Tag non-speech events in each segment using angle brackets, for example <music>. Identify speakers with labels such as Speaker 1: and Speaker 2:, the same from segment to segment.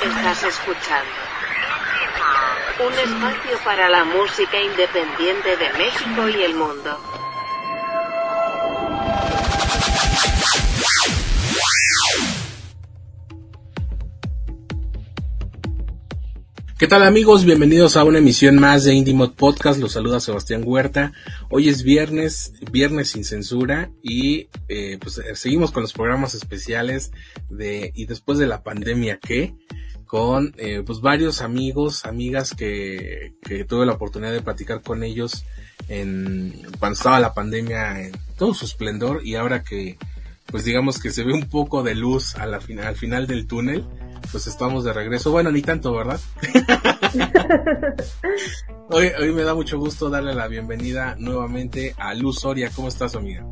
Speaker 1: Estás escuchando un espacio para la música independiente de México y el mundo.
Speaker 2: ¿Qué tal amigos? Bienvenidos a una emisión más de IndieMod Podcast. Los saluda Sebastián Huerta. Hoy es viernes, viernes sin censura y eh, pues eh, seguimos con los programas especiales de y después de la pandemia ¿qué? Con eh, pues varios amigos, amigas que, que tuve la oportunidad de platicar con ellos en cuando estaba la pandemia en todo su esplendor y ahora que pues digamos que se ve un poco de luz a la, al final del túnel pues estamos de regreso. Bueno, ni tanto, ¿verdad? <laughs> hoy, hoy me da mucho gusto darle la bienvenida nuevamente a Luz Soria. ¿Cómo estás, amiga?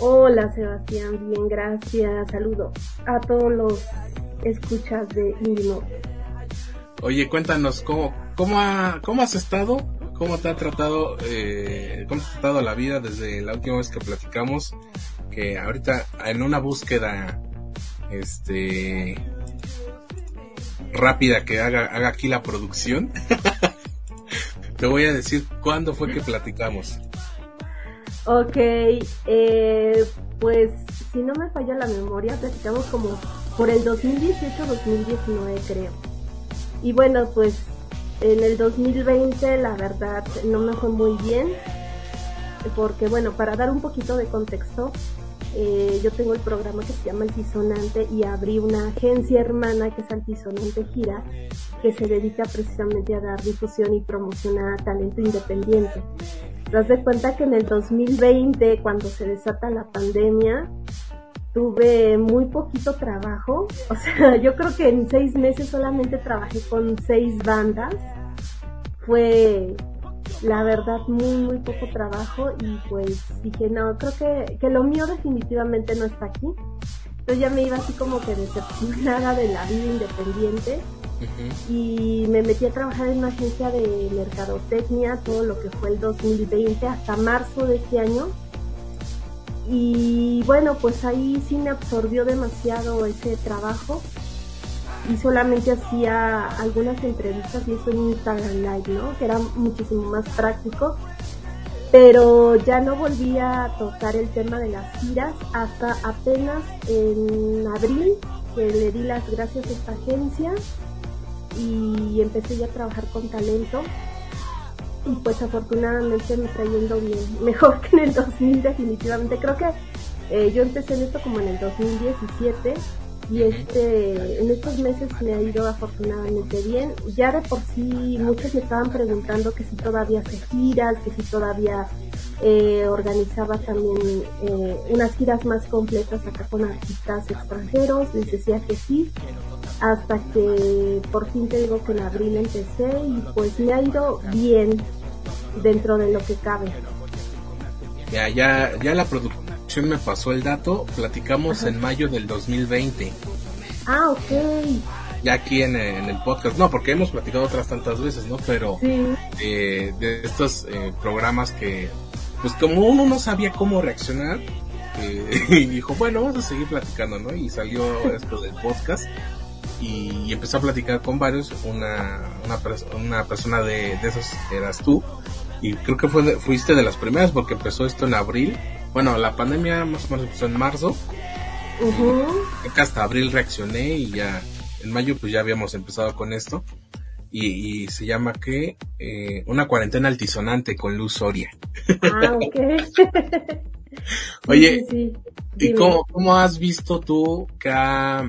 Speaker 3: Hola, Sebastián. Bien, gracias. Saludo a todos los escuchas de Indimo.
Speaker 2: Oye, cuéntanos, ¿cómo, cómo, ha, cómo has estado? ¿Cómo te ha tratado, eh, cómo te ha tratado la vida desde la última vez que platicamos? Que ahorita en una búsqueda, este, rápida que haga, haga aquí la producción, <laughs> te voy a decir cuándo fue que platicamos.
Speaker 3: Ok, eh, pues si no me falla la memoria, platicamos como por el 2018-2019 creo. Y bueno, pues en el 2020 la verdad no me fue muy bien, porque bueno, para dar un poquito de contexto, eh, yo tengo el programa que se llama Altisonante y abrí una agencia hermana que es Altisonante Gira, que se dedica precisamente a dar difusión y promoción a talento independiente. Te das de cuenta que en el 2020, cuando se desata la pandemia, tuve muy poquito trabajo. O sea, <laughs> yo creo que en seis meses solamente trabajé con seis bandas. Fue la verdad muy muy poco trabajo y pues dije no creo que, que lo mío definitivamente no está aquí yo ya me iba así como que decepcionada de la vida independiente y me metí a trabajar en una agencia de mercadotecnia todo lo que fue el 2020 hasta marzo de este año y bueno pues ahí sí me absorbió demasiado ese trabajo y solamente hacía algunas entrevistas y eso en Instagram Live, ¿no? Que era muchísimo más práctico. Pero ya no volví a tocar el tema de las giras hasta apenas en abril, que le di las gracias a esta agencia y empecé ya a trabajar con talento. Y pues afortunadamente me está yendo bien, <laughs> mejor que en el 2000 definitivamente. Creo que eh, yo empecé en esto como en el 2017 y este en estos meses me ha ido afortunadamente bien. Ya de por sí muchos me estaban preguntando que si todavía se giras, que si todavía eh, organizaba también eh, unas giras más completas acá con artistas extranjeros. Les decía que sí, hasta que por fin te digo que en abril empecé y pues me ha ido bien dentro de lo que cabe.
Speaker 2: Ya, ya, ya la producción me pasó el dato, platicamos en mayo del 2020.
Speaker 3: Ah, ok.
Speaker 2: Ya aquí en, el podcast, no, porque hemos platicado otras tantas veces, ¿no? Pero eh, de estos eh, programas que, pues como uno no sabía cómo reaccionar, eh, <laughs> y dijo, bueno, vamos a seguir platicando, ¿no? Y salió <laughs> esto del podcast y, empezó a platicar con varios, una, una, una persona de, de esos eras tú, y creo que fue fuiste de las primeras porque empezó esto en abril bueno, la pandemia más o menos empezó en marzo. hasta abril reaccioné y ya en mayo pues ya habíamos empezado con esto. Y, se llama que eh, una cuarentena altisonante con Luz Soria.
Speaker 3: Ah, ok. <laughs>
Speaker 2: Oye, ¿y cómo, has visto tú que ha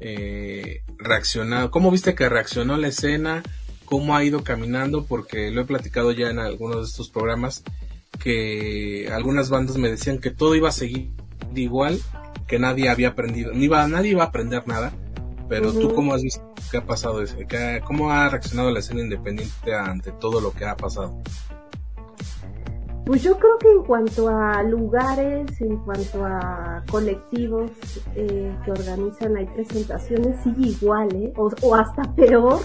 Speaker 2: eh, reaccionado? ¿Cómo viste que reaccionó la escena? ¿Cómo ha ido caminando? Porque lo he platicado ya en algunos de estos programas que algunas bandas me decían que todo iba a seguir igual, que nadie había aprendido, ni iba, nadie iba a aprender nada, pero tú cómo has visto qué ha pasado, cómo ha reaccionado la escena independiente ante todo lo que ha pasado.
Speaker 3: Pues yo creo que en cuanto a lugares, en cuanto a colectivos eh, que organizan, hay presentaciones, sigue igual, ¿eh? o, o hasta peor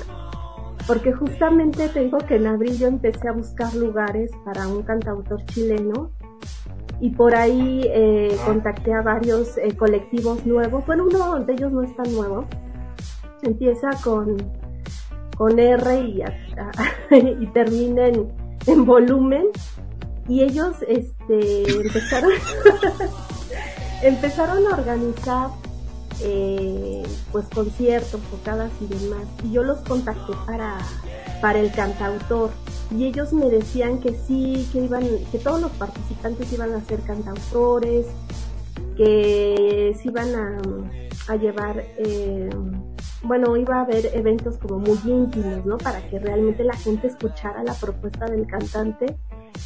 Speaker 3: porque justamente tengo que en abril yo empecé a buscar lugares para un cantautor chileno y por ahí eh, contacté a varios eh, colectivos nuevos. Bueno, uno de ellos no es tan nuevo, empieza con, con R y, <laughs> y termina en, en volumen. Y ellos este empezaron <laughs> empezaron a organizar eh, pues conciertos, tocadas y demás. Y yo los contacté para, para el cantautor. Y ellos me decían que sí, que iban, que todos los participantes iban a ser cantautores, que se iban a, a llevar, eh, bueno, iba a haber eventos como muy íntimos, ¿no? Para que realmente la gente escuchara la propuesta del cantante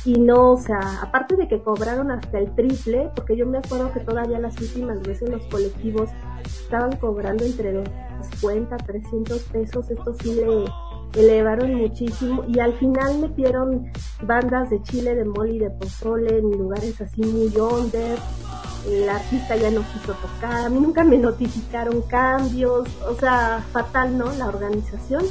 Speaker 3: y no, o sea, aparte de que cobraron hasta el triple, porque yo me acuerdo que todavía las últimas veces los colectivos estaban cobrando entre 50, 300 pesos, esto sí le elevaron muchísimo y al final metieron bandas de chile, de mole y de pozole en lugares así muy under, el artista ya no quiso tocar, a mí nunca me notificaron cambios, o sea, fatal, ¿no? La organización.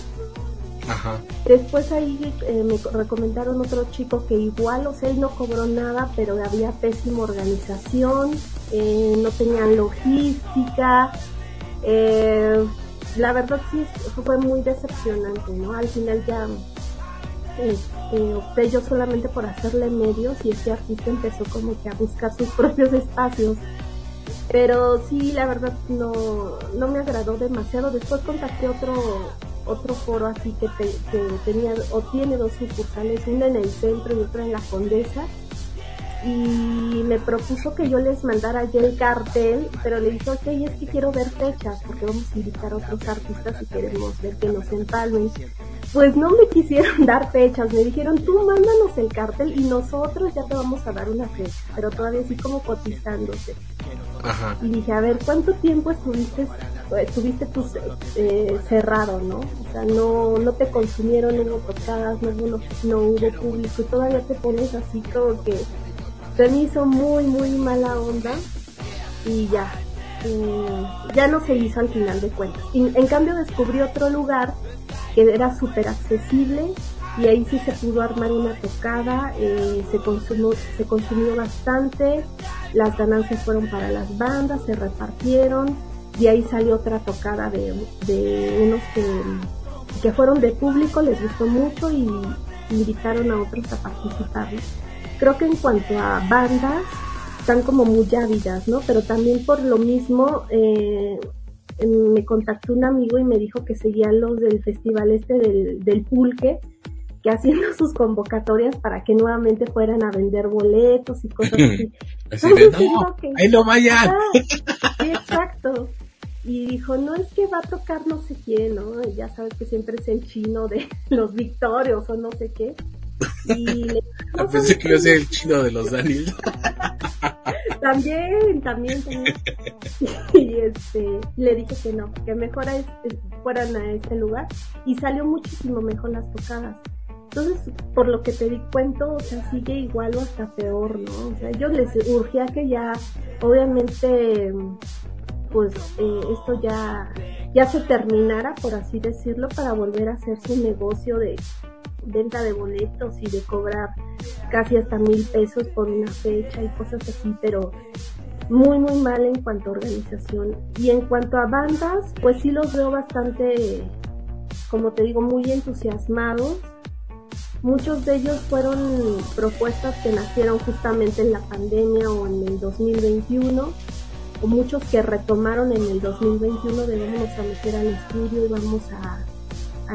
Speaker 3: Después ahí eh, me recomendaron otro chico que igual, o sea, él no cobró nada, pero había pésima organización, eh, no tenían logística. Eh, la verdad sí fue muy decepcionante, ¿no? Al final ya opté yo solamente por hacerle medios y este artista empezó como que a buscar sus <laughs> propios espacios. Pero sí, la verdad no, no me agradó demasiado. Después contacté otro otro foro así que, tenía o tiene dos sucursales, una en el centro y otra en la Condesa. Y me propuso que yo les mandara ya el cartel, pero le dije, ok, es que quiero ver fechas, porque vamos a invitar a otros artistas y queremos ver que nos empalmen. Pues no me <laughs> quisieron dar fechas, me dijeron, tú mándanos el cartel y nosotros ya te vamos a dar una fecha, pero todavía así como cotizándose. Y dije, a ver, ¿cuánto tiempo estuviste, estuviste tú eh, cerrado, no? O sea, no, no te consumieron, no hubo tocadas, no hubo, no hubo público, y todavía te pones así como que se me hizo muy, muy mala onda y ya, ya no se hizo al final de cuentas. Y, en cambio descubrí otro lugar que era súper accesible y ahí sí se pudo armar una tocada, eh, se, consumió, se consumió bastante, las ganancias fueron para las bandas, se repartieron y ahí salió otra tocada de, unos que, que fueron de público, les gustó mucho y invitaron a otros a participar. Creo que en cuanto a bandas, están como muy ávidas, ¿no? Pero también por lo mismo, eh, me contactó un amigo y me dijo que seguía los del festival este del, del pulque que haciendo <laughs> sus convocatorias para que nuevamente fueran a vender boletos y cosas así. <laughs>
Speaker 2: ahí no vayan.
Speaker 3: sí, exacto. Y dijo, no es que va a tocar no sé quién, ¿no? Ya sabes que siempre es el chino de <laughs> los victorios o no sé qué. Y le <laughs>
Speaker 2: no, Pensé que iba a ser el chino de los Daniels. <laughs>
Speaker 3: también, también, también. <laughs> Y este, le dije que no, que mejor fueran a este lugar. Y salió muchísimo mejor las tocadas. Entonces, por lo que te di cuento, o sea, sigue igual o hasta peor, ¿no? O sea, ellos les urgía que ya, obviamente, pues eh, esto ya, ya se terminara, por así decirlo, para volver a hacer su negocio de venta de boletos y de cobrar casi hasta mil pesos por una fecha y cosas así, pero muy muy mal en cuanto a organización. Y en cuanto a bandas, pues sí los veo bastante, como te digo, muy entusiasmados Muchos de ellos fueron propuestas que nacieron justamente en la pandemia o en el 2021, o muchos que retomaron en el 2021 de vamos a meter al estudio y vamos a,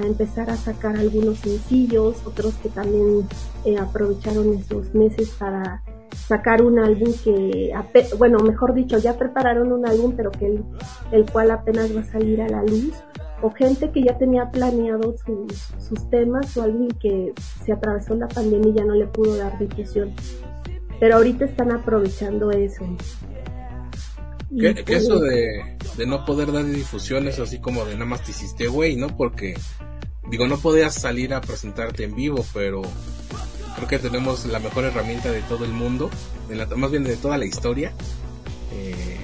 Speaker 3: empezar a sacar algunos sencillos, otros que también eh, aprovecharon esos meses para sacar un álbum que, bueno, mejor dicho, ya prepararon un álbum, pero que el, el cual apenas va a salir a la luz o gente que ya tenía planeado sus temas o alguien que se atravesó la pandemia y ya no le pudo dar difusión. Pero ahorita están aprovechando eso.
Speaker 2: Que, eso de, de, no poder dar difusión es así como de nada más te hiciste güey, ¿no? Porque, digo, no podías salir a presentarte en vivo, pero creo que tenemos la mejor herramienta de todo el mundo, de la, más bien de toda la historia, eh,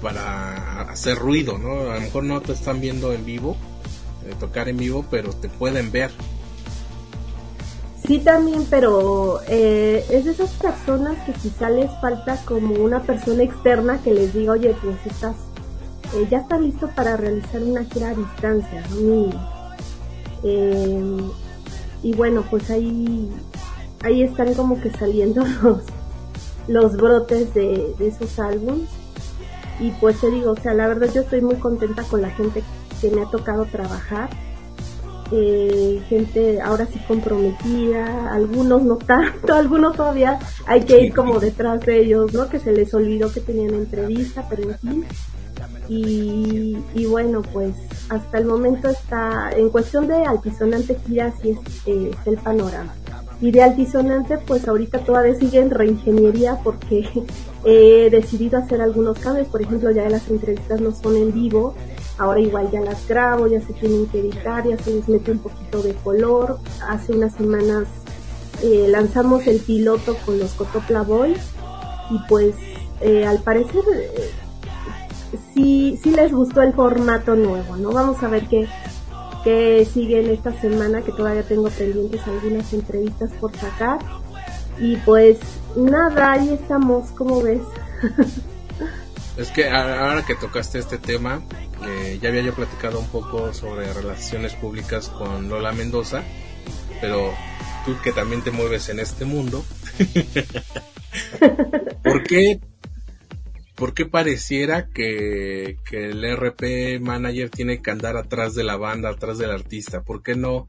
Speaker 2: para hacer ruido, ¿no? A lo mejor no te están viendo en vivo, eh, tocar en vivo, pero te pueden ver.
Speaker 3: Sí, también, pero eh, es de esas personas que quizá les falta como una persona externa que les diga, oye, pues estás eh, ya está listo para realizar una gira a distancia. Y, eh, y bueno, pues ahí, ahí están como que saliendo <laughs> los, los brotes de, de esos álbumes. Y pues te digo, o sea, la verdad yo estoy muy contenta con la gente que me ha tocado trabajar eh, gente ahora sí comprometida, algunos no tanto, <laughs> algunos todavía hay que ir como detrás de ellos, ¿no? Que se les olvidó que tenían entrevista, pero en fin. Y, bueno, pues hasta el momento está, en cuestión de altisonante gira, sí es, eh, el panorama. Y de altisonante, pues ahorita todavía sigue en reingeniería porque <laughs> he decidido hacer algunos cambios. Por ejemplo, ya las entrevistas no son en vivo, Ahora igual ya las grabo, ya se tienen que editar, ya se les mete un poquito de color. Hace unas semanas eh, lanzamos el piloto con los Cotopla Boys y pues eh, al parecer eh, sí, sí les gustó el formato nuevo, ¿no? Vamos a ver qué, qué sigue en esta semana, que todavía tengo pendientes algunas entrevistas por sacar. Y pues nada, ahí estamos, como ves? <laughs>
Speaker 2: es que ahora que tocaste este tema, ya había yo platicado un poco sobre relaciones públicas con Lola Mendoza, pero tú que también te mueves en este mundo, <laughs> ¿por qué, por qué pareciera que, que, el RP manager tiene que andar atrás de la banda, atrás del artista? ¿Por qué no?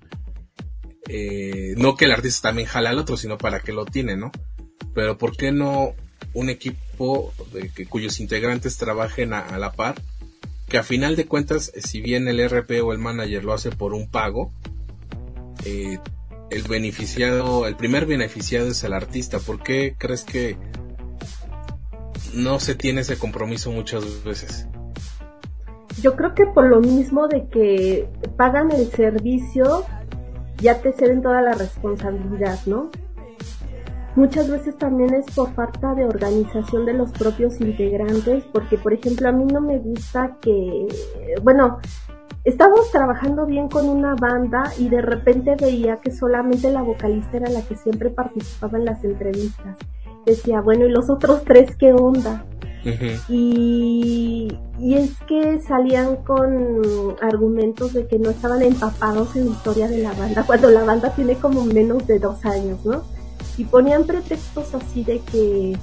Speaker 2: Eh, no que el artista también jala al otro, sino para que lo tiene, ¿no? Pero ¿por qué no un equipo de que, cuyos integrantes trabajen a la par que a final de cuentas, si bien el RP o el manager lo hace por un pago, eh, el beneficiado, el primer beneficiado es el artista. ¿Por qué crees que no se tiene ese compromiso muchas veces?
Speaker 3: Yo creo que por lo mismo de que pagan el servicio, ya te ceden toda la responsabilidad, ¿no? Muchas veces también es por falta de organización de los propios integrantes, porque por ejemplo a mí no me gusta que, bueno, estábamos trabajando bien con una banda y de repente veía que solamente la vocalista era la que siempre participaba en las entrevistas. Decía, bueno, ¿y los otros tres qué onda? y, y es que salían con argumentos de que no estaban empapados en la historia de la banda, <laughs> cuando la banda tiene como menos de dos años, ¿no? Y ponían pretextos así de que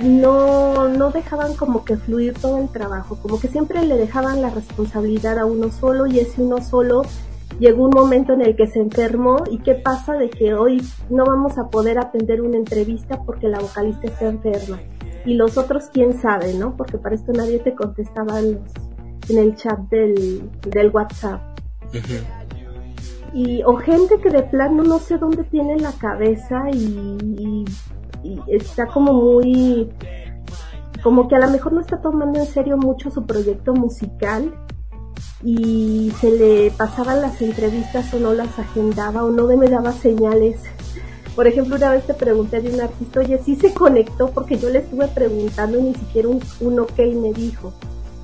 Speaker 3: no, no dejaban como que fluir todo el trabajo, como que siempre le dejaban la responsabilidad a uno solo y ese uno solo llegó un momento en el que se enfermó y qué pasa de que hoy no vamos a poder atender una entrevista porque la vocalista está enferma. Y los otros quién sabe, ¿no? Porque para esto nadie te contestaba en, el chat del, del WhatsApp y o gente que de plano no sé dónde tiene la cabeza y, está como muy como que a lo mejor no está tomando en serio mucho su proyecto musical y se le pasaban las entrevistas o no las agendaba o no me daba señales. Por ejemplo, una vez te pregunté de un artista, oye, sí se conectó porque yo le estuve preguntando y ni siquiera un, un ok me dijo.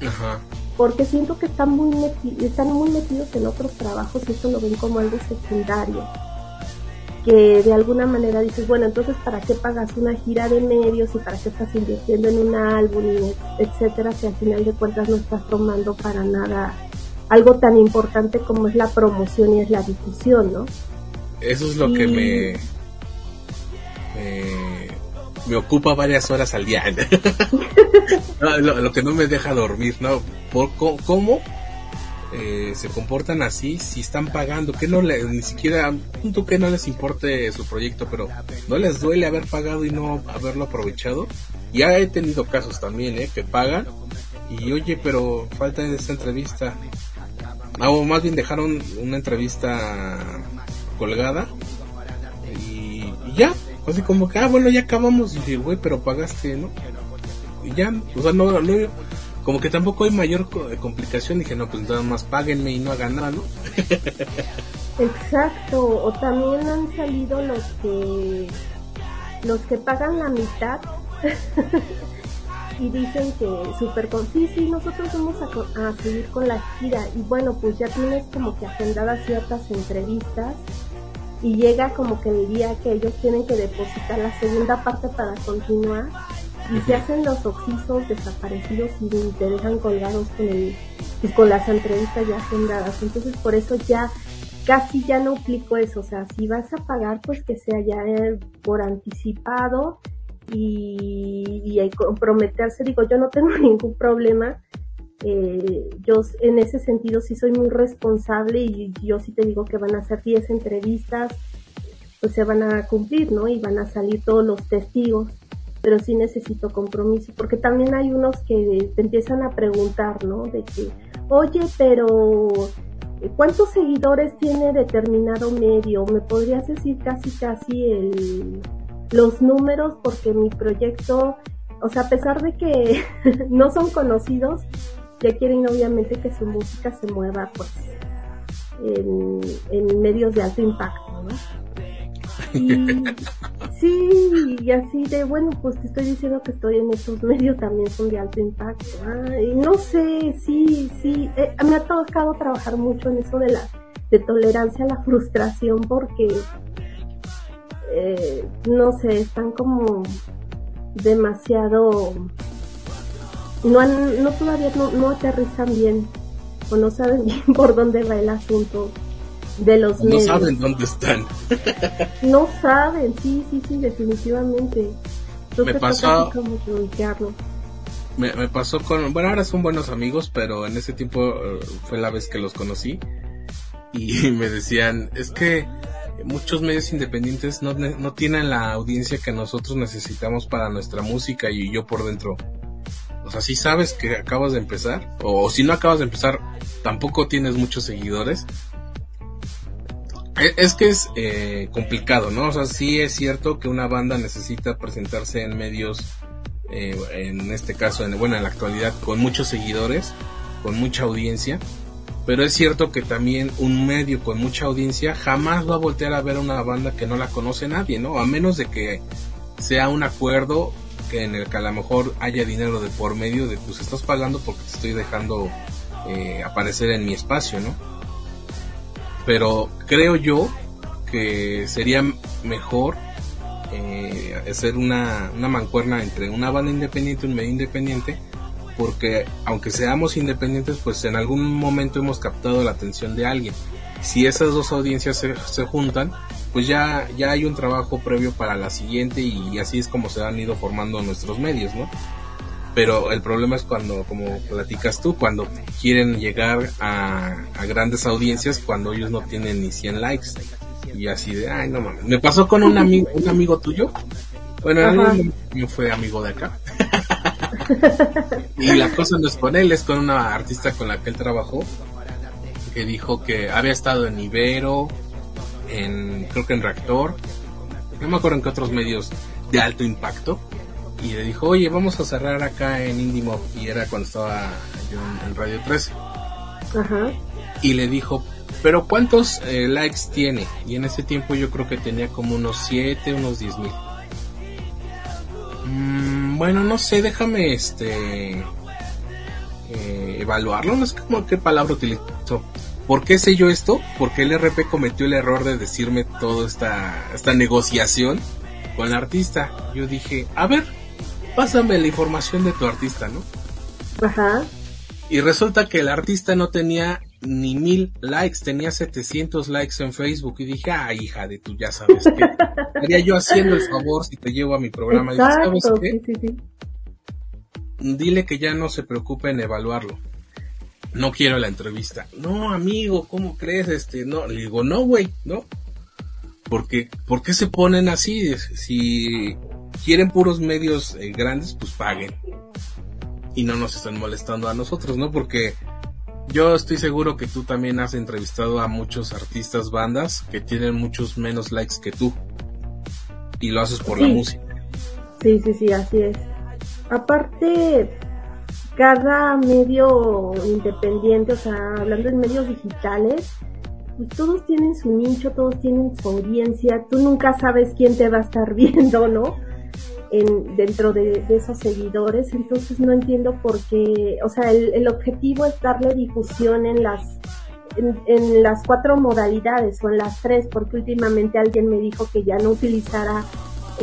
Speaker 3: Ajá porque siento que están muy, están muy metidos en otros trabajos y eso lo ven como algo secundario. Que de alguna manera dices, bueno, entonces ¿para qué pagas una gira de medios y para qué estás invirtiendo en un álbum, y etcétera, si al final de cuentas no estás tomando para nada algo tan importante como es la promoción y es la difusión, ¿no?
Speaker 2: Eso es lo que me, me ocupa varias horas al día. <laughs> lo, que no me deja dormir, ¿no? ¿Por cómo eh, se comportan así si están pagando? Que no le, ni siquiera, punto que no les importe su proyecto, pero no les duele haber pagado y no haberlo aprovechado. Ya he tenido casos también, ¿eh? Que pagan y oye, pero falta esta entrevista. Ah, o más bien dejaron una entrevista colgada y ya, así como que, ah, bueno, ya acabamos. Y dije, güey, pero pagaste, ¿no? Y ya, o sea, no, como que tampoco hay mayor eh, complicación. Dije, no, pues nada más páguenme y no hagan nada, ¿no? <laughs>
Speaker 3: Exacto, o también han salido los que los que pagan la mitad <laughs> y dicen que súper con sí, sí, nosotros vamos a, a, seguir con la gira y bueno, pues ya tienes como que agendadas ciertas entrevistas y llega como que el día que ellos tienen que depositar la segunda parte para continuar y se hacen los oxisos desaparecidos y te dejan colgados con el, pues, con las entrevistas ya fundadas. Entonces por eso ya casi ya no aplico eso. O sea, si vas a pagar, pues que sea ya por anticipado y, y comprometerse. Digo, yo no tengo <laughs> ningún problema. Eh, yo en ese sentido sí soy muy responsable y yo sí te digo que van a ser 10 entrevistas, pues se van a cumplir, ¿no? Y van a salir todos los testigos pero sí necesito compromiso, porque también hay unos que te empiezan a preguntar, ¿no? De que, oye, pero ¿cuántos seguidores tiene determinado medio? ¿Me podrías decir casi, casi el, los números? Porque mi proyecto, o sea, a pesar de que <laughs> no son conocidos, ya quieren obviamente que su música se mueva, pues, en, en medios de alto impacto, ¿no? <laughs> sí, y así de, bueno, pues te estoy diciendo que estoy en estos medios también son de alto impacto. y no sé, sí, sí, eh, me ha tocado trabajar mucho en eso de la de tolerancia a la frustración porque, eh, no sé, están como demasiado, no, han, no todavía no, no aterrizan bien o no saben <laughs> bien por dónde va el asunto de los
Speaker 2: no saben dónde están. <laughs>
Speaker 3: no saben, sí, sí, sí, definitivamente.
Speaker 2: me pasó. Me, me, pasó con. Bueno, ahora son buenos amigos, pero en ese tiempo eh, fue la vez que los conocí. Y <laughs> me decían: Es que muchos medios independientes no, no tienen la audiencia que nosotros necesitamos para nuestra música. Y yo por dentro. O sea, si sabes que acabas de empezar, o si no acabas de empezar, tampoco tienes muchos seguidores, es que es eh, complicado, ¿no? O sea, sí es cierto que una banda necesita presentarse en medios, eh, en este caso, en, bueno, en la actualidad, con muchos seguidores, con mucha audiencia, pero es cierto que también un medio con mucha audiencia jamás va a voltear a ver a una banda que no la conoce nadie, ¿no? A menos de que sea un acuerdo en el que a lo mejor haya dinero de por medio de pues estás pagando porque te estoy dejando eh, aparecer en mi espacio, ¿no? pero creo yo que sería mejor eh, hacer una, una mancuerna entre una banda independiente y un medio independiente porque aunque seamos independientes pues en algún momento hemos captado la atención de alguien si esas dos audiencias se, se juntan pues ya, ya hay un trabajo previo para la siguiente y así es como se han ido formando nuestros medios, ¿no? pero el problema es cuando, como platicas tú, cuando quieren llegar a, grandes audiencias cuando ellos no tienen ni 100 likes. Y así de, ay, no mames. Me pasó con un amigo, un amigo tuyo. Bueno, no fue amigo de acá. <laughs> y la cosa no es con él, es con una artista con la que él trabajó, que dijo que había estado en Ibero, en, creo que en Reactor, no me acuerdo en qué otros medios de alto impacto, y le dijo, oye, vamos a cerrar acá en Indimo. Y era cuando estaba yo en, Radio 13. Ajá. Y le dijo, pero ¿cuántos eh, likes tiene? Y en ese tiempo yo creo que tenía como unos 7, unos 10 mil. Mm, bueno, no sé, déjame este eh, evaluarlo. No sé cómo qué palabra utilizó. ¿Por qué sé yo esto? Porque el RP cometió el error de decirme toda esta, esta negociación con el artista. Yo dije, a ver, pásame la información de tu artista, ¿no? Ajá. Y resulta que el artista no tenía ni mil likes, tenía 700 likes en Facebook y dije, ah, hija de tú ya sabes que <laughs> estaría yo haciendo el favor si te llevo a mi programa. Exacto, ¿sabes qué? Sí, sí, sí. Dile que ya no se preocupe en evaluarlo. No quiero la entrevista. No, amigo, ¿cómo crees? Este, no, le digo, no, güey, no. Porque, ¿por qué se ponen así? Si quieren puros medios eh, grandes, pues paguen. Y no nos están molestando a nosotros, ¿no? Porque yo estoy seguro que tú también has entrevistado a muchos artistas, bandas que tienen muchos menos likes que tú. Y lo haces por la música.
Speaker 3: Sí, sí, sí, así es. Aparte, cada medio independiente, o sea, hablando de medios digitales, pues todos tienen su nicho, todos tienen su audiencia, tú nunca sabes quién te va a estar <laughs> viendo, ¿no? en, dentro de, esos seguidores, entonces no entiendo por qué, o sea, el, objetivo es darle difusión en las en, las cuatro modalidades o en las tres, porque últimamente alguien me dijo que ya no utilizara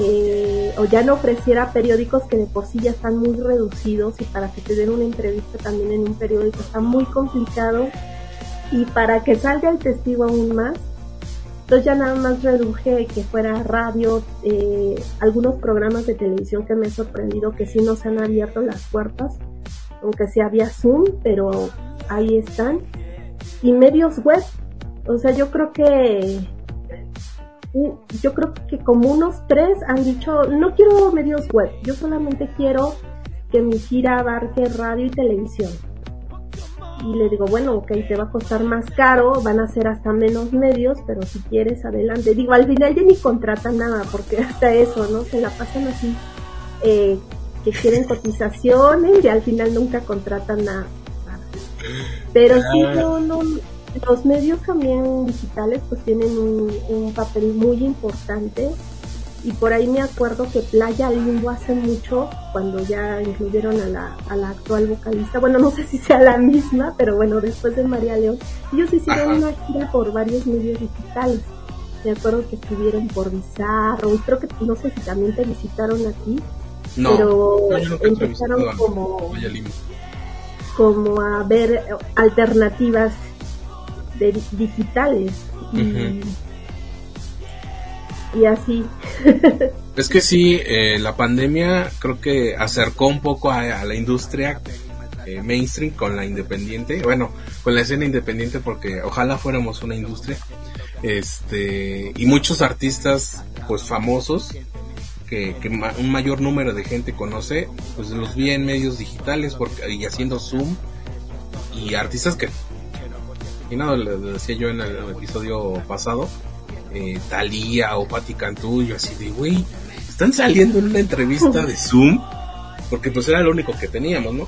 Speaker 3: eh, o ya no ofreciera periódicos que de por sí ya están muy reducidos y para que te den una entrevista también en un periódico está muy complicado y para que salga el testigo aún más, entonces ya nada más reduje que fuera radio, eh, algunos programas de televisión que me he sorprendido que sí nos han abierto las puertas, aunque sea había Zoom, pero ahí están. Y medios web, o sea, yo creo que yo creo que como unos tres han dicho, no quiero medios web, yo solamente quiero que mi gira abarque radio y televisión. Y le digo, bueno, ok, te va a costar más caro, van a ser hasta menos medios, pero si quieres, adelante. Digo, al final ya ni contratan nada, porque hasta eso, ¿no? Se la pasan así, eh, que quieren cotizaciones y al final nunca contratan nada. Pero sí, ah. no, no, los medios también digitales pues tienen un, papel muy importante y por ahí me acuerdo que Playa Limbo hace mucho, cuando ya incluyeron a la, a la actual vocalista, bueno, no sé si sea la misma, pero bueno, después de María León, ellos hicieron una gira por varios medios digitales. Me acuerdo que estuvieron por Bizarro, y creo que no sé si también te visitaron aquí, pero empezaron como, como a ver alternativas digitales. Y, así. <laughs>
Speaker 2: es que sí, eh, la pandemia creo que acercó un poco a, la industria eh, mainstream con la independiente, bueno, con la escena independiente porque ojalá fuéramos una industria. Este, y muchos artistas pues famosos que, un mayor número de gente conoce, pues los vi en medios digitales porque, y haciendo Zoom y artistas que y nada, le, decía yo en el, episodio pasado, eh, Talía o Patti Cantú, yo así de, güey, están saliendo en una entrevista de <laughs> Zoom, porque pues era lo único que teníamos, ¿no?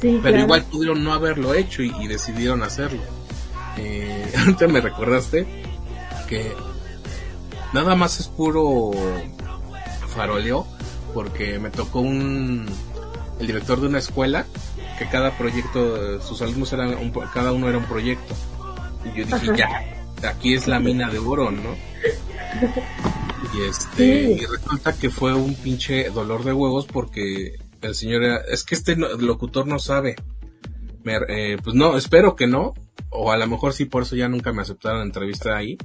Speaker 2: Sí, Pero igual pudieron no haberlo hecho y, decidieron hacerlo. Eh, <laughs> antes me recordaste que nada más es puro faroleo, porque me tocó un el director de una escuela que cada proyecto, sus alumnos eran, un, cada uno era un proyecto. Y yo dije, ya, aquí es la mina de oro, ¿no? Y este, y resulta que fue un pinche dolor de huevos porque el señor era, es que este locutor no sabe. Eh, pues no, espero que no, o a lo mejor sí, por eso ya nunca me aceptaron la entrevista ahí.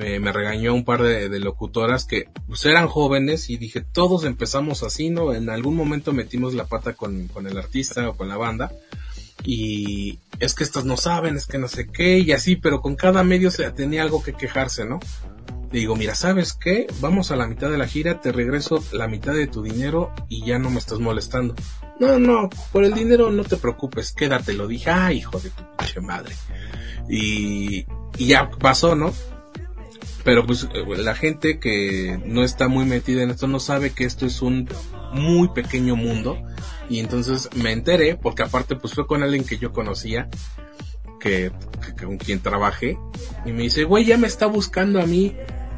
Speaker 2: Eh, me regañó un par de, locutoras que pues eran jóvenes y dije, todos empezamos así, ¿no? En algún momento metimos la pata con, con el artista o con la banda y es que estos no saben, es que no sé qué y así, pero con cada medio se tenía algo que quejarse, ¿no? digo, mira, ¿sabes qué? Vamos a la mitad de la gira, te regreso la mitad de tu dinero y ya no me estás molestando. No, no, por el dinero no te preocupes, quédate, lo dije, ay, hijo de tu pinche madre. Y, y ya pasó, ¿no? Pero pues eh, la gente que no está muy metida en esto no sabe que esto es un muy pequeño mundo. Y entonces me enteré porque aparte pues fue con alguien que yo conocía que, con quien trabajé y me dice güey ya me está buscando a mí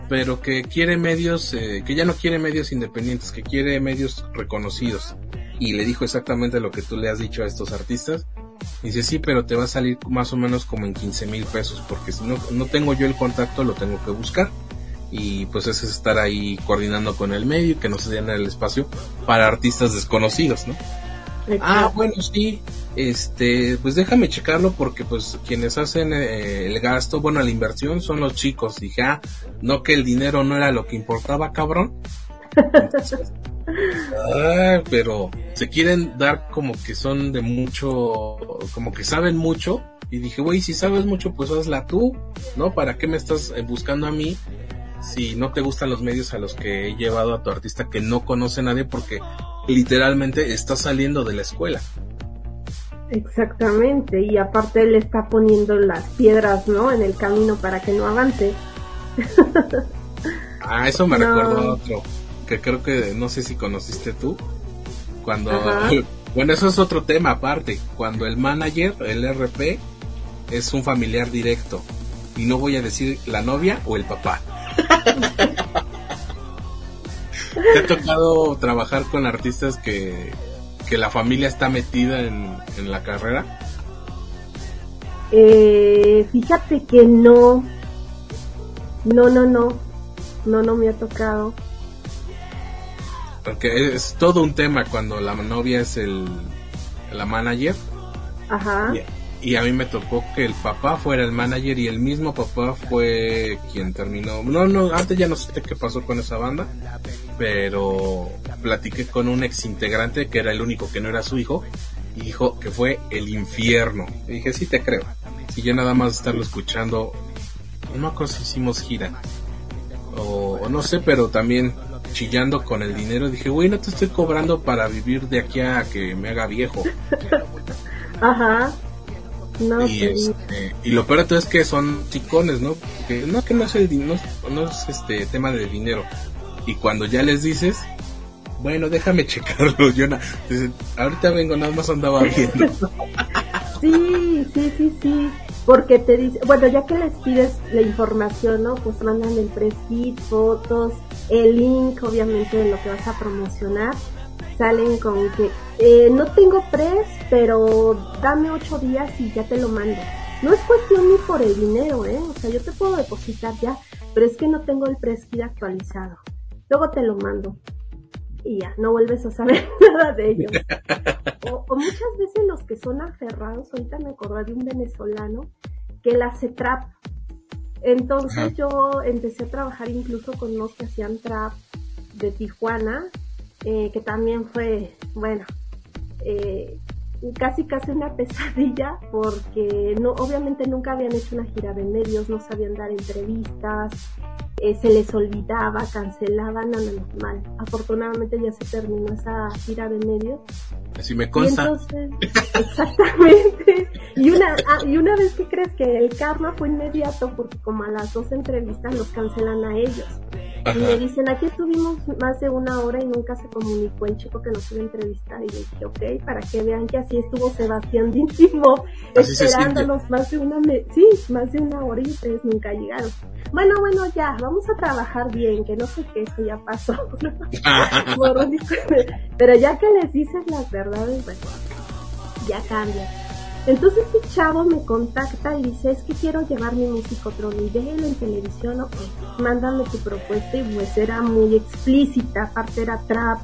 Speaker 2: pero que quiere medios eh, que ya no quiere medios independientes que quiere medios reconocidos y le dijo exactamente lo que tú le has dicho a estos artistas Dice, sí, pero te va a salir más o menos como en 15 mil pesos, porque si no, no tengo yo el contacto, lo tengo que buscar. Y pues es estar ahí coordinando con el medio, que no se den el espacio para artistas desconocidos, ¿no? Ah, bueno, sí, este, pues déjame checarlo porque pues quienes hacen eh, el gasto, bueno, la inversión son los chicos. Dije, ah, no que el dinero no era lo que importaba, cabrón. <laughs> Ah, pero se quieren dar como que son de mucho, como que saben mucho. Y dije, güey, si sabes mucho, pues hazla tú, ¿no? ¿Para qué me estás eh, buscando a mí si no te gustan los medios a los que he llevado a tu artista que no conoce nadie porque literalmente está saliendo de la escuela?
Speaker 3: Exactamente, y aparte él está poniendo las piedras, ¿no? En el camino para que no avance.
Speaker 2: ah, eso me <laughs> recuerda a otro que creo que no sé si conociste tú. Cuando. <laughs> Bueno, eso es otro tema aparte. Cuando el manager, el RP, es un familiar directo. Y no voy a decir la novia o el papá. <laughs> ¿Te ha tocado trabajar con artistas que, que la familia está metida en, en la carrera?
Speaker 3: Eh, fíjate que no. No, no, no. No, no me ha tocado.
Speaker 2: Porque es todo un tema cuando la novia es el la manager.
Speaker 3: Ajá.
Speaker 2: Y, a mí me tocó que el papá fuera el manager y el mismo papá fue quien terminó. No, no, antes ya no sé qué pasó con esa banda, pero platiqué con un ex integrante que era el único que no era su hijo y dijo que fue el infierno. Y dije, sí te creo. Si ya nada más estarlo escuchando, no si hicimos gira. O, no sé, pero también chillando con el dinero, dije, güey, no te estoy cobrando para vivir de aquí a que me haga viejo. <laughs>
Speaker 3: Ajá. No,
Speaker 2: y, este, y lo peor de todo es que son chicones, ¿no? Que no que no es el no, no es este tema de dinero. Y cuando ya les dices, bueno, déjame checarlo, <laughs> yo ahorita vengo, nada más andaba viendo. <laughs>
Speaker 3: sí, sí, sí, sí porque te dice, bueno, ya que les pides la información, ¿no? Pues mandan el press kit, fotos, el link, obviamente, de lo que vas a promocionar. Salen con que eh, no tengo press, pero dame ocho días y ya te lo mando. No es cuestión ni por el dinero, ¿eh? O sea, yo te puedo depositar ya, pero es que no tengo el press kit actualizado. Luego te lo mando y ya, no vuelves a saber <laughs> nada de ellos. O, muchas veces los que son aferrados, ahorita me acordé de un venezolano que la hace Entonces yo empecé a trabajar incluso con los que hacían trap de Tijuana, eh, que también fue, bueno, eh, casi casi una <laughs> pesadilla porque no, obviamente nunca habían hecho una gira de medios, no sabían dar entrevistas, eh, se les olvidaba, cancelaban, no, no, mal. Afortunadamente ya se terminó esa gira de medios.
Speaker 2: Así me consta.
Speaker 3: exactamente. Y una, ah, y una vez que crees que el karma fue inmediato, porque como a las dos entrevistas los cancelan a ellos. Y me dicen, aquí estuvimos más de una hora y nunca se comunicó el chico que nos iba a entrevistar. Y dije, ok, para que vean que así estuvo Sebastián íntimo <laughs> esperándonos más de una, sí, más de una hora y ustedes nunca llegaron. Bueno, bueno, ya, vamos a trabajar bien, que no sé qué, eso ya pasó. <laughs> Pero ya que les dices las verdades, bueno, ya cambia. Entonces este chavo me contacta y dice, es que quiero llevar mi música a otro nivel en televisión, ok, mándame tu propuesta y pues era muy explícita, aparte era trap,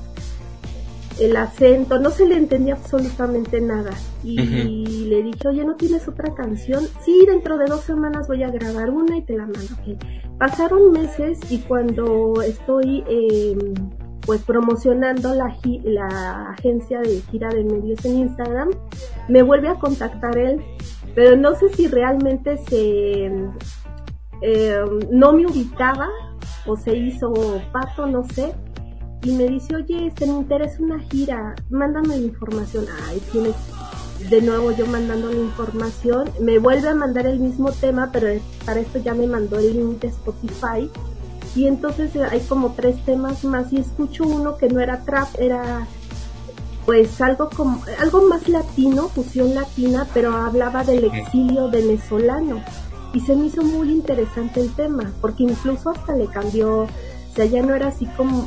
Speaker 3: el acento, no se le entendía absolutamente nada. Y le dije, oye, ¿no tienes otra canción? Sí, dentro de dos semanas voy a grabar una y te la mando. Pasaron meses y cuando estoy eh, pues promocionando la, agencia de gira de medios en Instagram, me vuelve a contactar él, pero no sé si realmente se eh, no me ubicaba o se hizo pato, no sé, y me dice, oye, este, me interesa una gira, mándame la información. Ay, tienes de nuevo yo mandando la información, me vuelve a mandar el mismo tema, pero para esto ya me mandó el link de Spotify y entonces eh, hay como tres temas más y escucho uno que no era trap, era pues algo como algo más latino, fusión latina, pero hablaba del exilio venezolano. Y se me hizo muy interesante el tema, porque incluso hasta le cambió, o sea, ya no era así como,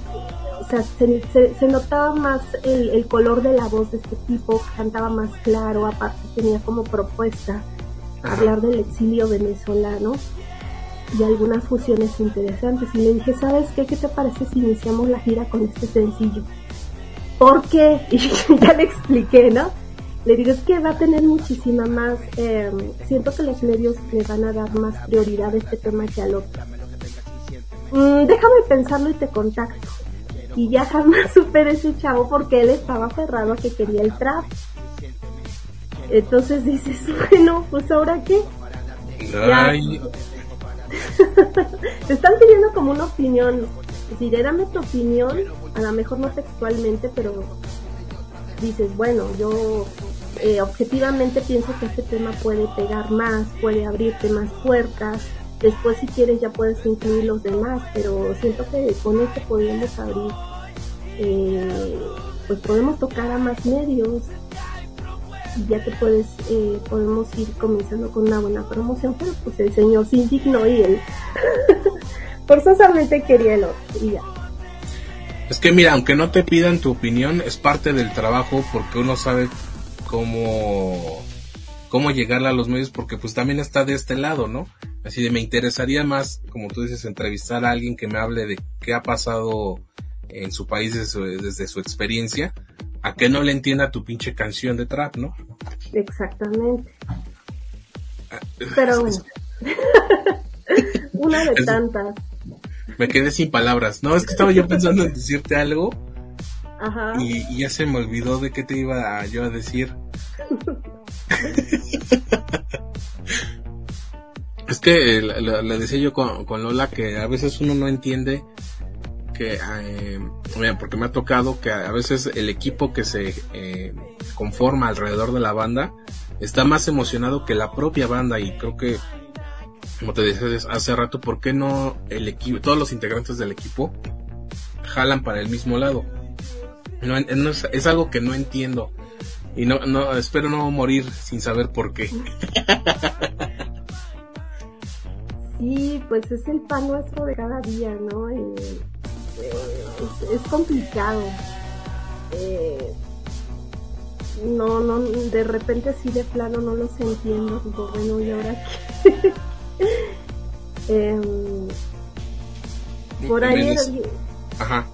Speaker 3: o sea, se, notaba más el, el, color de la voz de este tipo, cantaba más claro, aparte tenía como propuesta hablar del exilio venezolano y algunas fusiones interesantes. Y le dije, ¿sabes qué? ¿Qué te parece si iniciamos la gira con este sencillo? ¿Por qué? <laughs> Y ya le expliqué, ¿no? Le digo, es que va a tener muchísima más, em, siento que los medios le van a dar más prioridad a este tema que al otro. Mm, déjame pensarlo y te contacto. Y ya jamás <laughs> supe ese chavo porque él estaba aferrado a que quería el trap. Entonces dices, <laughs> bueno, pues ahora qué.
Speaker 2: Ay, <laughs>
Speaker 3: te están pidiendo como una opinión. Si dame tu opinión, a lo mejor no textualmente, pero dices, bueno, yo eh, objetivamente pienso que este tema puede pegar más, puede abrirte más puertas. Después si quieres ya puedes incluir los demás, pero siento que con este podemos abrir, eh, pues podemos tocar a más medios, ya que puedes, eh, podemos ir comenzando con una buena promoción, pero pues el señor se indignó y él <laughs> forzosamente quería el otro y ya.
Speaker 2: Es que mira, aunque no te pidan tu opinión, es parte del trabajo porque uno sabe cómo cómo llegarle a los medios porque pues también está de este lado, ¿no? Así de me interesaría más, como tú dices, entrevistar a alguien que me hable de qué ha pasado en su país desde su, experiencia, a que no le entienda tu pinche canción de trap, ¿no?
Speaker 3: Exactamente. Ah, Pero bueno. <laughs> Una de tantas.
Speaker 2: Me quedé sin palabras. No, es que estaba yo pensando en decirte algo. Ajá. Y, ya se me olvidó de qué te iba yo a decir. <laughs> es que le, decía yo con, Lola que a veces uno no entiende eh, porque me ha tocado que a veces el equipo que se eh, conforma alrededor de la banda está más emocionado que la propia banda y creo que como te decía hace rato, ¿por qué no el equipo, todos los integrantes del equipo jalan para el mismo lado? No, es, algo que no entiendo y no, no espero no morir sin saber por qué. <laughs>
Speaker 3: Sí, pues es el pan nuestro de cada día, ¿no? Eh, es, complicado. Eh, no, no, de repente sí de plano no los entiendo. bueno, ¿y ahora qué? <laughs> Em, por ahí. Ajá.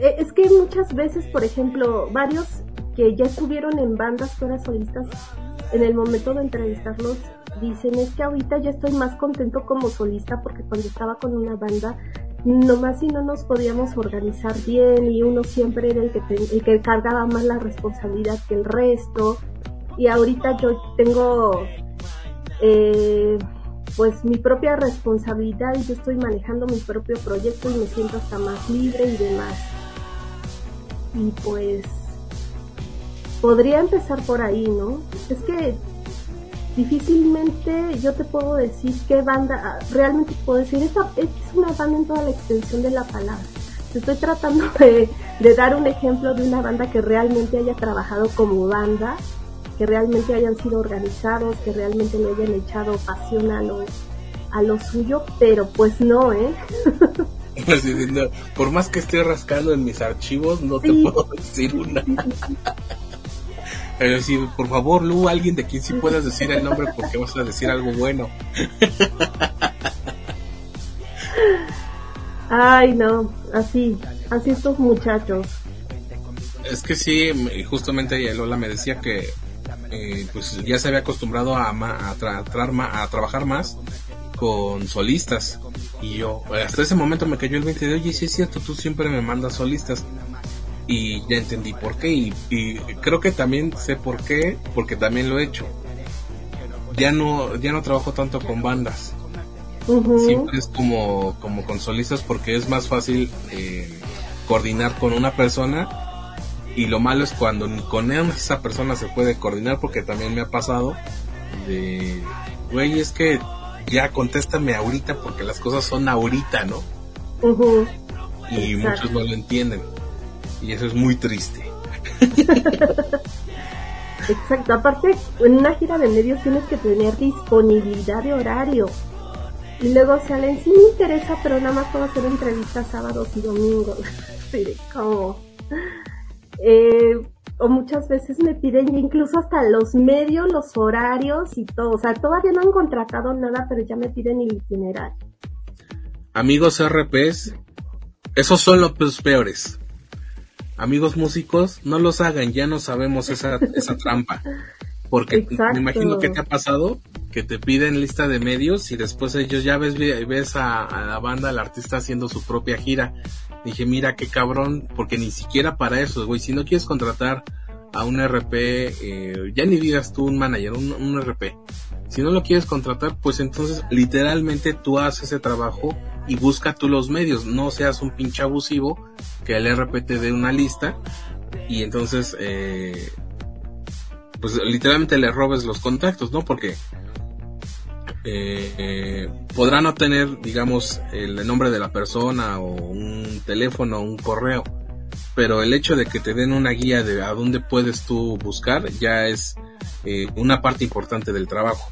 Speaker 3: Eh, es que muchas veces, por ejemplo, varios que ya estuvieron en bandas fuera solistas, en el momento de entrevistarlos, dicen es que ahorita ya estoy más contento como solista porque cuando estaba con una banda, nomás si no nos podíamos organizar bien y uno siempre era el que, el que cargaba más la responsabilidad que el resto. Y ahorita yo tengo eh, pues mi propia responsabilidad y yo estoy manejando mi propio proyecto y me siento hasta más libre y demás. Y pues podría empezar por ahí, ¿no? Es que difícilmente yo te puedo decir qué banda, realmente puedo decir, esta, es una banda en toda la extensión de la palabra. Estoy tratando <laughs> de, de dar un ejemplo de una banda que realmente haya trabajado como banda que realmente hayan sido organizados, que realmente le hayan echado pasión a lo, a lo suyo, pero pues no, ¿eh? <laughs>
Speaker 2: por más que esté rascando en mis archivos, no te puedo decir una. Por favor, Lu, alguien de quien sí puedas decir el nombre porque vas a decir algo bueno.
Speaker 3: Ay, no, así, así estos muchachos.
Speaker 2: Es que sí, justamente Lola me decía que eh, pues ya se había acostumbrado a, a, a trabajar más con solistas. Y yo, hasta ese momento me cayó el 20 de, oye, sí es cierto, tú siempre me mandas solistas. Y ya entendí por qué. Y, creo que también sé por qué, porque también lo he hecho. Ya no, ya no trabajo tanto con bandas. Siempre es como, como con solistas porque es más fácil eh, coordinar con una persona y lo malo es cuando ni con esa persona se puede coordinar porque también me ha pasado de, güey, es que ya contéstame ahorita porque las cosas son ahorita, ¿no? Y muchos no lo entienden. Y eso es muy triste.
Speaker 3: Exacto, aparte en una gira de medios tienes que tener disponibilidad de horario. Y luego salen, sí me interesa, pero nada más puedo hacer entrevistas sábados y domingos. <laughs> Sí, como eh, o muchas veces me piden incluso hasta los medios, los horarios y todo. O sea, todavía no han contratado nada, pero ya me piden el itinerario.
Speaker 2: Amigos RPs, esos son los peores. Amigos músicos, no los hagan, ya no sabemos esa, esa trampa. Porque me imagino que te ha pasado que te piden lista de medios y después ellos ya ves, ves a, a la banda, al artista haciendo su propia gira Dije, mira qué cabrón, porque ni siquiera para eso, güey, si no quieres contratar a un RP, eh, ya ni digas tú un manager, un, RP. Si no lo quieres contratar, pues entonces literalmente tú haces ese trabajo y busca tú los medios. No seas un pinche abusivo que el RP te dé una lista y entonces, eh, pues literalmente le robes los contactos, ¿no? Porque eh, podrá no tener, digamos, el nombre de la persona o un teléfono o un correo, pero el hecho de que te den una guía de a dónde puedes tú buscar ya es eh, una parte importante del trabajo.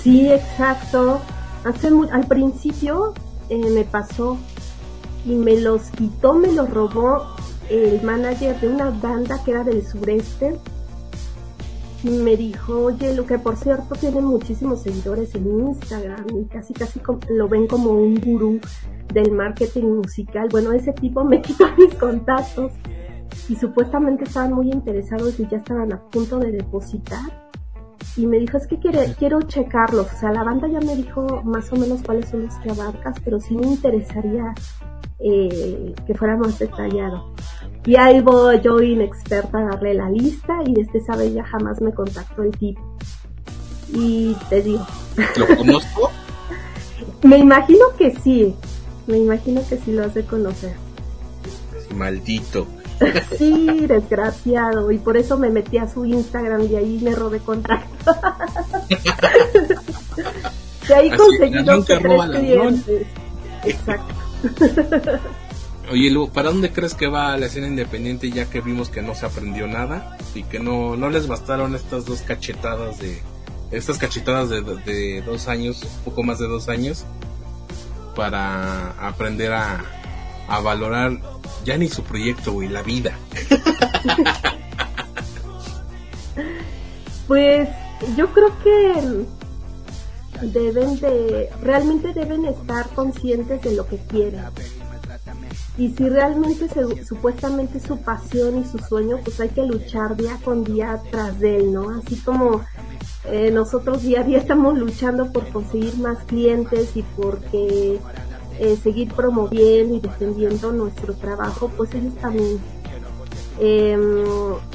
Speaker 3: Sí, exacto. Hace al principio eh, me pasó y me los quitó, me los robó el manager de una banda que era del sureste me dijo, oye, lo que por cierto tiene muchísimos seguidores en Instagram y casi casi lo ven como un gurú del marketing musical. Bueno, ese tipo me <laughs> quitó mis contactos y supuestamente estaban muy interesados y ya estaban a punto de depositar. Y me dijo, es que quiere, quiero checarlos. O sea, la banda ya me dijo más o menos cuáles son los que abarcas, pero sí me interesaría eh, que fuera más detallado. Y ahí voy yo inexperta a darle la lista y desde esa vez ya jamás me contactó el tipo. Y te digo.
Speaker 2: ¿Lo conozco? <laughs>
Speaker 3: me imagino que sí. Me imagino que sí lo has de conocer.
Speaker 2: Maldito. <laughs>
Speaker 3: Sí, desgraciado. Y por eso me metí a su Instagram y ahí me robé contacto. <laughs> y ahí tres clientes. Exacto. <laughs>
Speaker 2: Oye, Lu, ¿para dónde crees que va la escena independiente ya que vimos que no se aprendió nada y que no, no les bastaron estas dos cachetadas de estas cachetadas de, de dos años, poco más de dos años, para aprender a, a valorar ya ni su proyecto, güey, la vida. <laughs>
Speaker 3: pues yo creo que deben de, realmente deben estar conscientes de lo que quieren. Y si realmente se, supuestamente su pasión y su sueño, pues hay que luchar día con día tras de él, ¿no? Así como eh, nosotros día a día estamos luchando por conseguir más clientes y porque eh, seguir promoviendo y defendiendo nuestro trabajo, pues ellos también eh,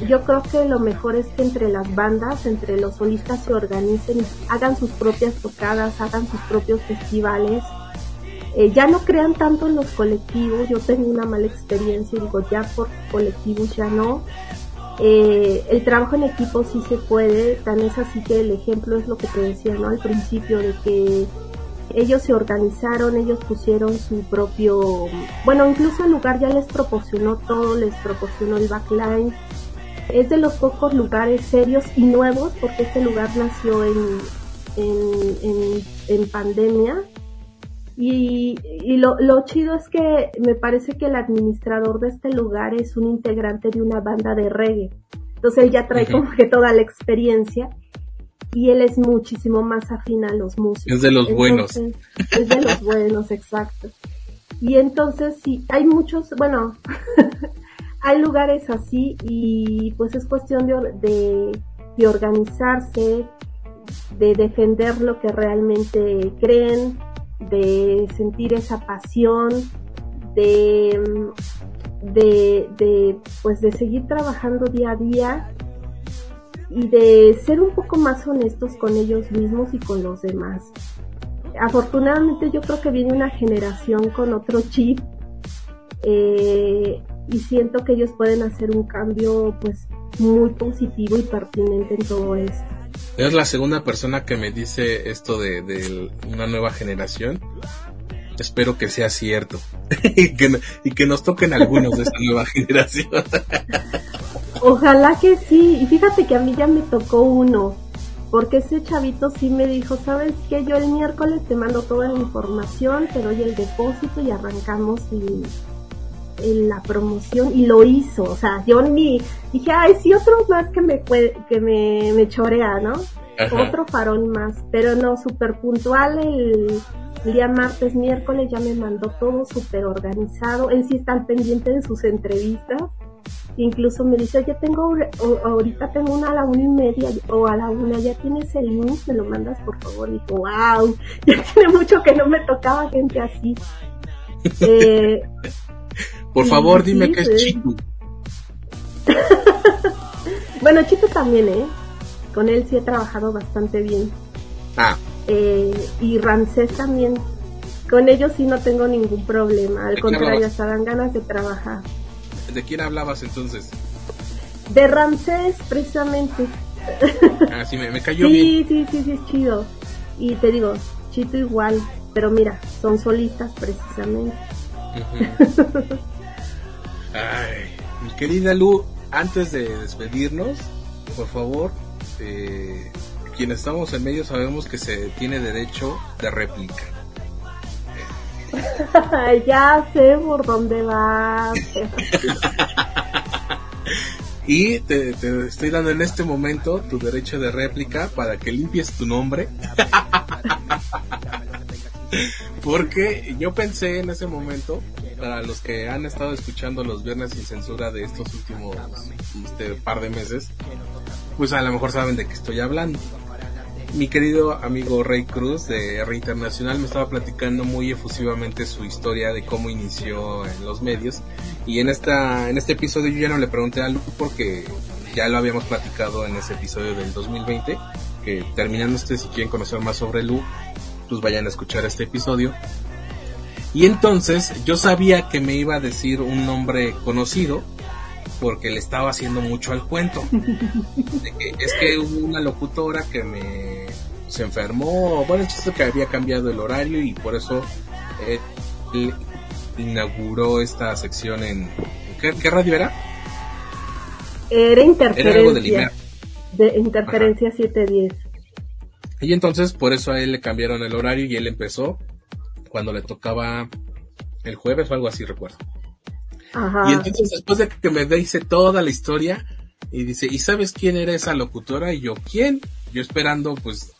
Speaker 3: yo creo que lo mejor es que entre las bandas, entre los solistas se organicen, hagan sus propias tocadas, hagan sus propios festivales. Eh, ya no crean tanto en los colectivos, yo tengo una mala experiencia, digo, ya por colectivos ya no. Eh, el trabajo en equipo sí se puede, tan es así que el ejemplo es lo que te decía, ¿no? Al principio de que ellos se organizaron, ellos pusieron su propio, bueno, incluso el lugar ya les proporcionó todo, les proporcionó el backline. Es de los pocos lugares serios y nuevos porque este lugar nació en, en, en, pandemia. Y, y lo, lo chido es que me parece que el administrador de este lugar es un integrante de una banda de reggae. Entonces él ya trae como que toda la experiencia y él es muchísimo más afín a los músicos.
Speaker 2: Es de los buenos.
Speaker 3: Es de los buenos, exacto. Y entonces sí, hay muchos, bueno, <laughs> hay lugares así y pues es cuestión de, de, organizarse, de defender lo que realmente creen, de sentir esa pasión, de, de, de, pues de seguir trabajando día a día y de ser un poco más honestos con ellos mismos y con los demás. Afortunadamente yo creo que viene una generación con otro chip eh, y siento que ellos pueden hacer un cambio pues muy positivo y pertinente en todo esto.
Speaker 2: Es la segunda persona que me dice esto de, de una nueva generación. Espero que sea cierto <laughs> y, que, y que nos toquen algunos de esta nueva <laughs> generación.
Speaker 3: Ojalá que sí. Y fíjate que a mí ya me tocó uno. Porque ese chavito sí me dijo, ¿sabes qué? Yo el miércoles te mando toda la información, te doy el depósito y arrancamos en, la promoción. Y lo hizo. O sea, yo ni dije, ay, sí, otro más que me, que me, me chorea, ¿no? Otro farón más. Pero no, súper puntual el, el día martes, miércoles ya me mandó todo súper organizado. Él sí está al pendiente de sus entrevistas incluso me dice, yo tengo, ahorita tengo una a la una y media o a la una, ya tienes el link, me lo mandas por favor. Y dijo, wow, <laughs> ya tiene mucho que no me tocaba gente así.
Speaker 2: Eh, <laughs> por favor, dime que es Chito. <laughs>
Speaker 3: bueno, Chito también, ¿eh? Con él sí he trabajado bastante bien.
Speaker 2: Ah.
Speaker 3: Eh, y Ramsés también. Con ellos sí no tengo ningún problema. Al contrario, hasta dan ganas de trabajar.
Speaker 2: ¿De quién hablabas entonces?
Speaker 3: De Ramsés, precisamente. <laughs>
Speaker 2: Ah, sí, me, cayó bien.
Speaker 3: Sí, sí, sí, es chido. Y te digo, Chito igual, pero mira, son solistas precisamente.
Speaker 2: Ay, mi querida Lu, antes de despedirnos, por favor, eh, quienes estamos en medio sabemos que se tiene derecho de réplica. <laughs>
Speaker 3: ya sé por dónde vas. <laughs>
Speaker 2: y te, estoy dando en este momento tu derecho de réplica para que limpies tu nombre. <laughs> Porque yo pensé en ese momento, para los que han estado escuchando los viernes sin censura de estos últimos este, par de meses, pues a lo mejor saben de qué estoy hablando. Mi querido amigo Rey Cruz de R Internacional me estaba platicando muy efusivamente su historia de cómo inició en los medios y en esta en este episodio yo ya no le pregunté a Lu porque ya lo habíamos platicado en ese episodio del 2020 que terminando este si quieren conocer más sobre Lu pues vayan a escuchar este episodio y entonces yo sabía que me iba a decir un nombre conocido porque le estaba haciendo mucho al cuento. <laughs> es que hubo una locutora que me se enfermó, bueno, el chiste que había cambiado el horario y por eso eh, inauguró esta sección en ¿qué, radio era?
Speaker 3: Era interferencia. de, interferencia 710.
Speaker 2: Y entonces por eso a él le cambiaron el horario y él empezó cuando le tocaba el jueves o algo así, recuerdo. Y entonces después de que me dice toda la historia y dice, ¿y sabes quién era esa locutora? Y yo, ¿quién? Yo esperando pues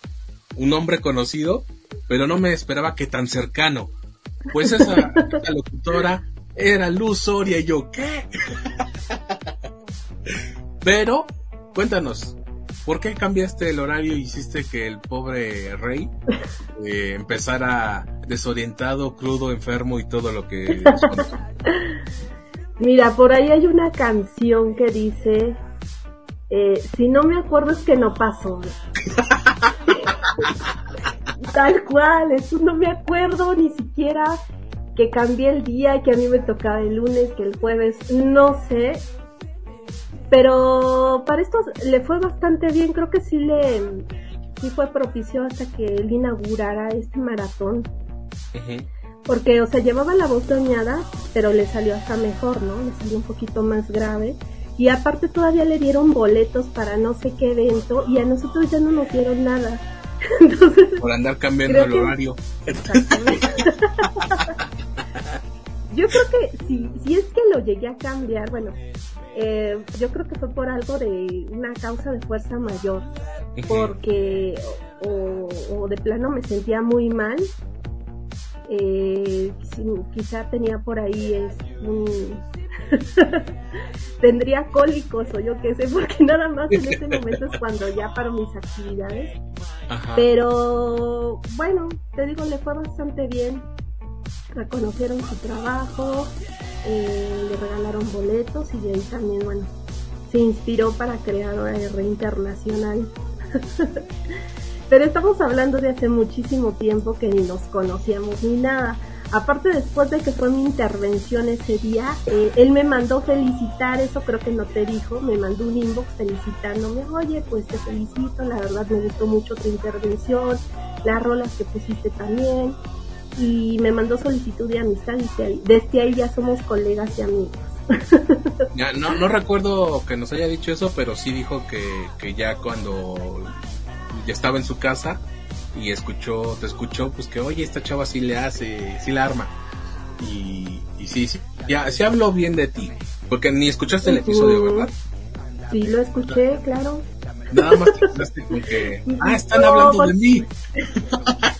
Speaker 2: un hombre conocido, pero no me esperaba que tan cercano. Pues esa, <laughs> locutora era Luz Soria y yo, ¿qué? <laughs> pero, cuéntanos, ¿por qué cambiaste el horario y hiciste que el pobre rey eh, empezara desorientado, crudo, enfermo y todo lo que <laughs>
Speaker 3: Mira, por ahí hay una canción que dice, eh, si no me acuerdo es que no pasó. <laughs> Tal cual, eso no me acuerdo ni siquiera que cambié el día y que a mí me tocaba el lunes, que el jueves, no sé. Pero para esto le fue bastante bien, creo que sí le sí fue propicio hasta que él inaugurara este maratón. Porque, o sea, llevaba la voz dañada, pero le salió hasta mejor, ¿no? Le salió un poquito más grave. Y aparte todavía le dieron boletos para no sé qué evento y a nosotros ya no nos dieron nada.
Speaker 2: Entonces, Por andar cambiando el horario. Exactamente.
Speaker 3: yo creo que si, si es que lo llegué a cambiar, bueno, eh, yo creo que fue por algo de una causa de fuerza mayor, porque o, o, de plano me sentía muy mal eh, quizá tenía por ahí es un <laughs> tendría cólicos o yo qué sé, porque nada más en ese momento es cuando ya paro mis actividades. Pero bueno, te digo, le fue bastante bien. Reconocieron su trabajo, eh, le regalaron boletos y de ahí también, bueno, se inspiró para crear R Internacional. <laughs> Pero estamos hablando de hace muchísimo tiempo que ni nos conocíamos ni nada. Aparte después de que fue mi intervención ese día, eh, él me mandó felicitar, eso creo que no te dijo, me mandó un inbox felicitándome, oye, pues te felicito, la verdad me gustó mucho tu intervención, las rolas que pusiste también, y me mandó solicitud de amistad y desde ahí ya somos colegas y amigos. <laughs>
Speaker 2: Ya, no, no recuerdo que nos haya dicho eso, pero sí dijo que, que ya cuando ya estaba en su casa y escuchó, te escuchó, pues que oye, esta chava sí le hace, sí la arma. Y, y sí, sí, ya, se habló bien de ti, porque ni escuchaste el episodio, ¿verdad?
Speaker 3: Sí, lo escuché, claro.
Speaker 2: Nada más te con que, ah, están hablando de pues <laughs>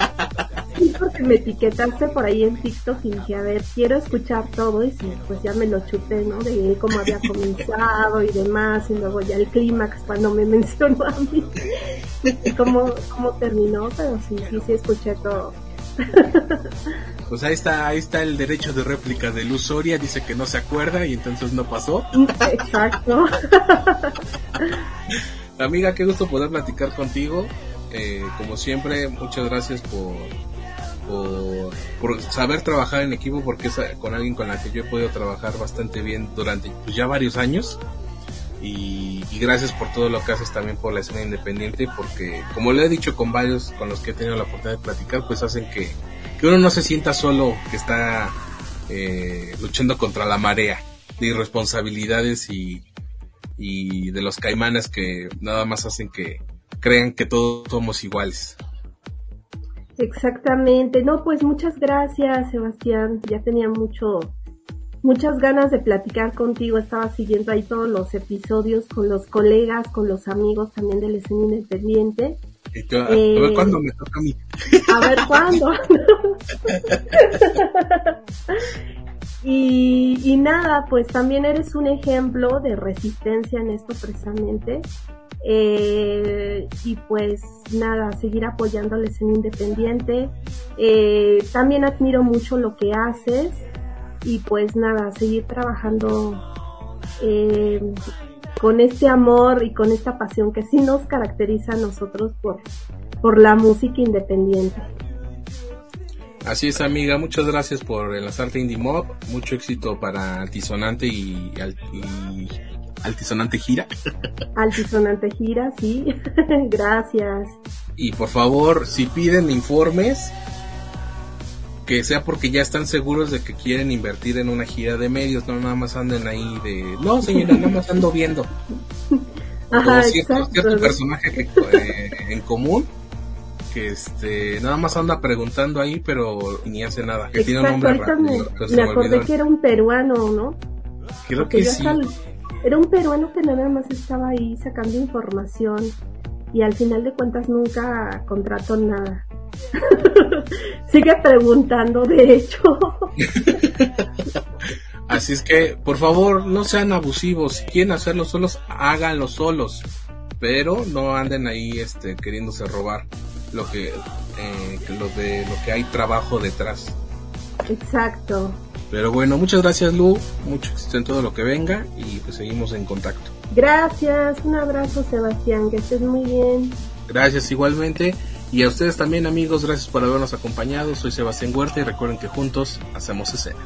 Speaker 2: mí.
Speaker 3: porque me etiquetaste por ahí en TikTok y dije, a ver, quiero escuchar todo y pues ya me lo chuté, ¿no? De cómo había comenzado y demás, y luego ya el clímax cuando me <laughs> mencionó a mí y cómo, cómo terminó, pero sí, sí, sí escuché todo.
Speaker 2: Pues ahí está, ahí está el derecho de réplica de Luz Soria, dice que no se acuerda y entonces no pasó.
Speaker 3: Exacto.
Speaker 2: Amiga, qué gusto poder platicar contigo. Eh, como siempre, muchas gracias por por, saber trabajar en equipo, porque es con alguien con la que yo he podido trabajar bastante bien durante pues, ya varios años. Y, gracias por todo lo que haces también por la escena independiente, porque como le he dicho con varios con los que he tenido la oportunidad de platicar, pues hacen que, que uno no se sienta solo, que está eh, luchando contra la marea de irresponsabilidades y, y de los caimanes que nada más hacen que crean que todos somos iguales.
Speaker 3: Exactamente. No, pues muchas gracias, Sebastián. Ya tenía mucho, muchas ganas de platicar contigo. Estaba siguiendo ahí todos los episodios con los colegas, con los amigos también del escena independiente.
Speaker 2: a ver eh, cuándo me toca a mí.
Speaker 3: A ver cuándo. <laughs> y, nada, pues también eres un ejemplo de resistencia en esto precisamente. Eh, y pues nada, seguir apoyándoles en Independiente. Eh, también admiro mucho lo que haces y pues nada, seguir trabajando eh, con este amor y con esta pasión que sí nos caracteriza a nosotros por, por la música independiente.
Speaker 2: Así es, amiga. Muchas gracias por enlazarte Indie Mob. Mucho éxito para Altisonante y, y Altisonante Gira. <laughs>
Speaker 3: Altisonante Gira, sí. <laughs> gracias.
Speaker 2: Y por favor, si piden informes, que sea porque ya están seguros de que quieren invertir en una gira de medios, no nada más anden ahí de, no señora, nada más ando viendo. <laughs>
Speaker 3: Ajá,
Speaker 2: cierto,
Speaker 3: exacto.
Speaker 2: cierto personaje que, eh, en común que este nada más anda preguntando ahí pero ni hace nada que tiene un nombre
Speaker 3: me,
Speaker 2: rápido, pero se
Speaker 3: me
Speaker 2: me
Speaker 3: acordé que era un peruano, ¿no?
Speaker 2: creo
Speaker 3: Porque
Speaker 2: que sí
Speaker 3: Era un peruano que nada más estaba ahí sacando información y al final de cuentas nunca contrató nada. <laughs> Sigue preguntando, de hecho. <laughs>
Speaker 2: así es que por favor no sean abusivos si quieren hacerlo solos háganlo solos pero no anden ahí este queriéndose robar lo que eh, lo de lo que hay trabajo detrás
Speaker 3: Exacto.
Speaker 2: pero bueno muchas gracias Lu mucho éxito en todo lo que venga y pues seguimos en contacto
Speaker 3: Gracias, un abrazo Sebastián, que estés muy bien.
Speaker 2: Gracias igualmente. Y a ustedes también amigos, gracias por habernos acompañado. Soy Sebastián Huerta y recuerden que juntos hacemos escena.